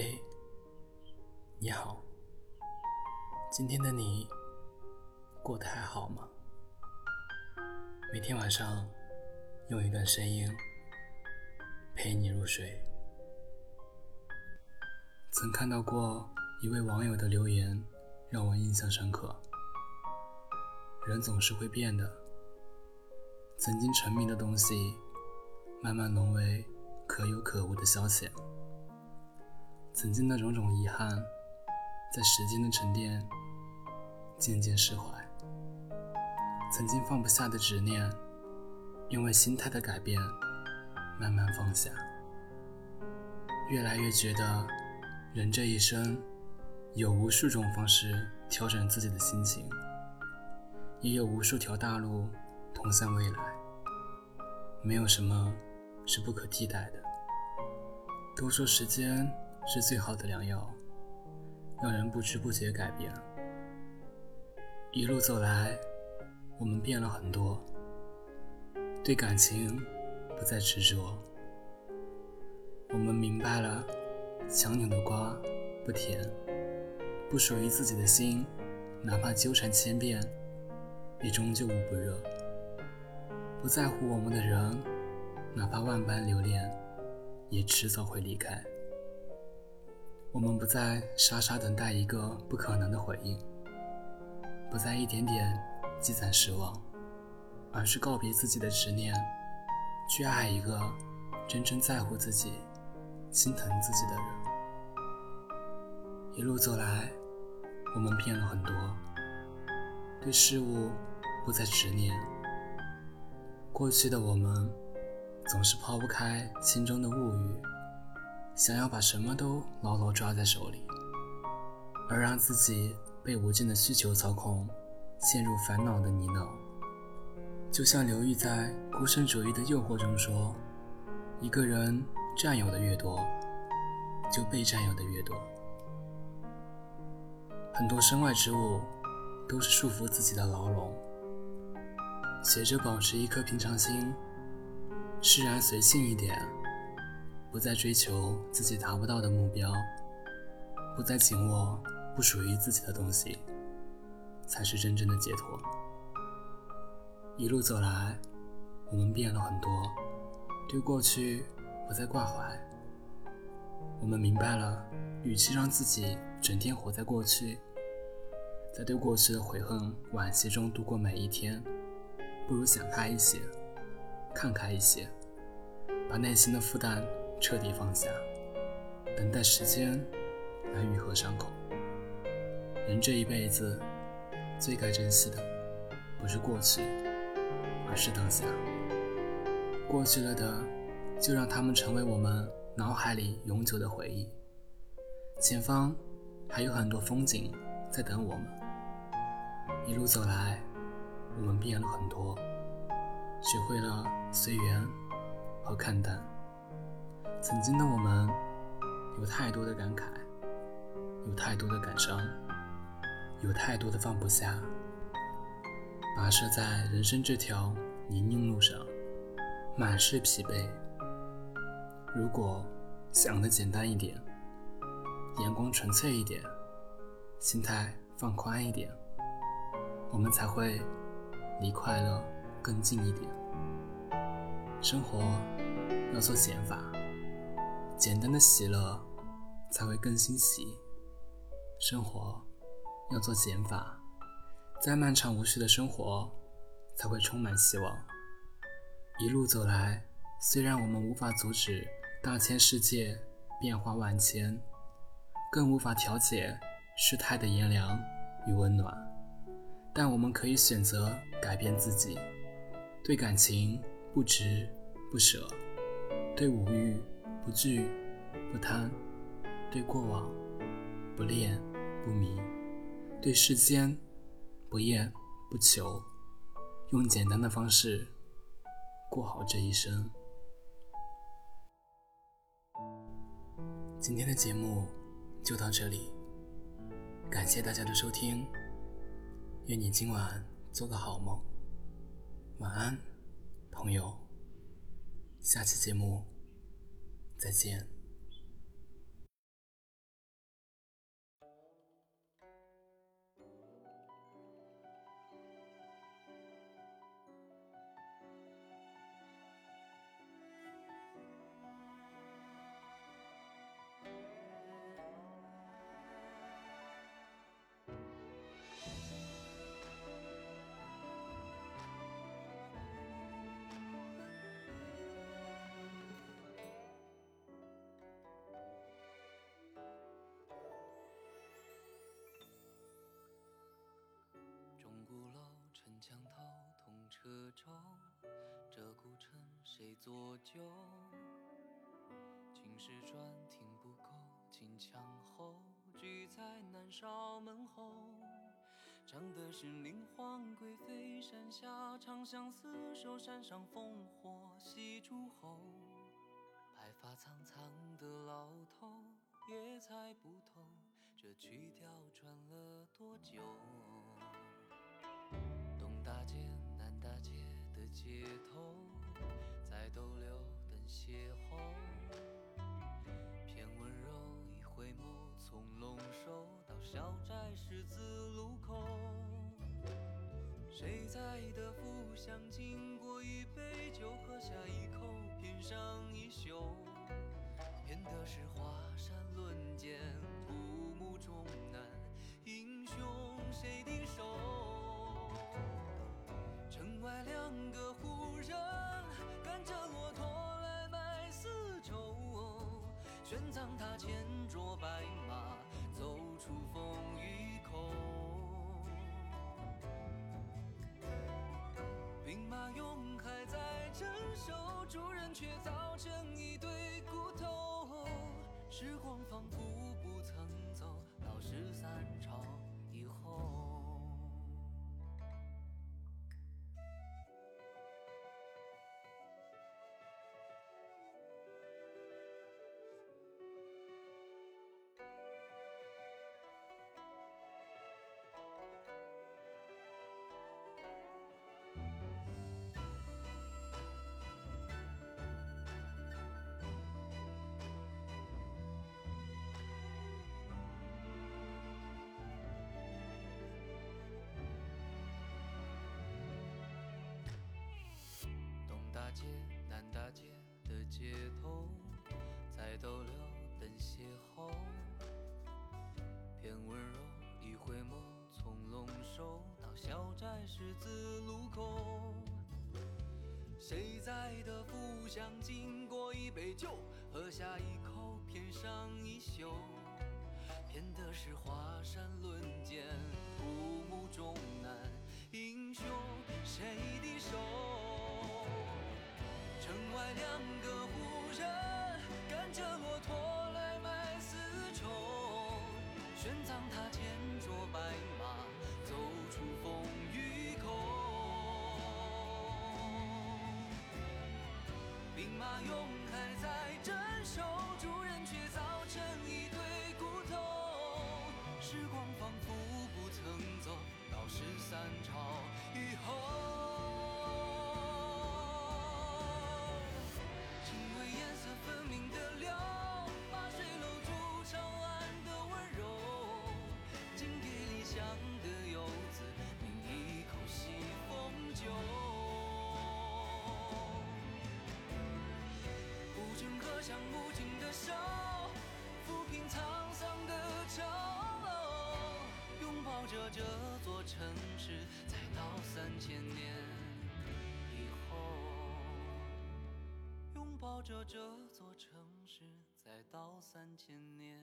嘿，你好，今天的你过得还好吗？每天晚上用一段声音陪你入睡。曾看到过一位网友的留言，让我印象深刻。人总是会变的，曾经沉迷的东西，慢慢沦为可有可无的消遣。曾经的种种遗憾，在时间的沉淀渐渐释怀；曾经放不下的执念，因为心态的改变慢慢放下。越来越觉得，人这一生有无数种方式调整自己的心情，也有无数条大路通向未来。没有什么是不可替代的。都说时间。是最好的良药，让人不知不觉改变。一路走来，我们变了很多，对感情不再执着。我们明白了，强扭的瓜不甜，不属于自己的心，哪怕纠缠千遍，也终究捂不热。不在乎我们的人，哪怕万般留恋，也迟早会离开。我们不再傻傻等待一个不可能的回应，不再一点点积攒失望，而是告别自己的执念，去爱一个真正在乎自己、心疼自己的人。一路走来，我们变了很多，对事物不再执念。过去的我们，总是抛不开心中的物欲。想要把什么都牢牢抓在手里，而让自己被无尽的需求操控，陷入烦恼的泥淖。就像刘玉在《孤身主义的诱惑》中说：“一个人占有的越多，就被占有的越多。很多身外之物都是束缚自己的牢笼。学着保持一颗平常心，释然随性一点。”不再追求自己达不到的目标，不再紧握不属于自己的东西，才是真正的解脱。一路走来，我们变了很多，对过去不再挂怀。我们明白了，与其让自己整天活在过去，在对过去的悔恨惋惜中度过每一天，不如想开一些，看开一些，把内心的负担。彻底放下，等待时间来愈合伤口。人这一辈子，最该珍惜的，不是过去，而是当下。过去了的，就让他们成为我们脑海里永久的回忆。前方还有很多风景在等我们。一路走来，我们变了很多，学会了随缘和看淡。曾经的我们，有太多的感慨，有太多的感伤，有太多的放不下。跋涉在人生这条泥泞路上，满是疲惫。如果想的简单一点，眼光纯粹一点，心态放宽一点，我们才会离快乐更近一点。生活要做减法。简单的喜乐才会更欣喜，生活要做减法，再漫长无序的生活才会充满希望。一路走来，虽然我们无法阻止大千世界变化万千，更无法调节世态的炎凉与温暖，但我们可以选择改变自己，对感情不执不舍，对五欲。不惧，不贪，对过往不恋不迷，对世间不厌不求，用简单的方式过好这一生。今天的节目就到这里，感谢大家的收听，愿你今晚做个好梦，晚安，朋友，下期节目。再见。谁做旧？青石砖听不够，金墙后，聚在南少门后。唱的是明皇贵妃山下，长相厮守，山上烽火戏诸侯。白发苍苍的老头，也猜不透这曲调转了多久。东大街、南大街的街头，在逗留等邂逅。偏温柔一回眸，从龙首到小寨十字路口。谁在的故乡经过一杯酒，喝下一口，品上一宿。品的是花玄奘他牵着白马，走出风雨口。兵马俑还在镇守，主人却早成一堆骨头。时光仿佛不曾走到十三朝在十字路口。谁在的故乡经过一杯酒，喝下一口，偏上一宿。偏的是华山论剑，古墓中南，英雄谁敌手？城外两个胡人，赶着骆驼来卖丝绸。玄奘他马俑还在镇守，主人却早成一堆骨头。时光仿佛不曾走到十三朝以后。着这座城市，再到三千年。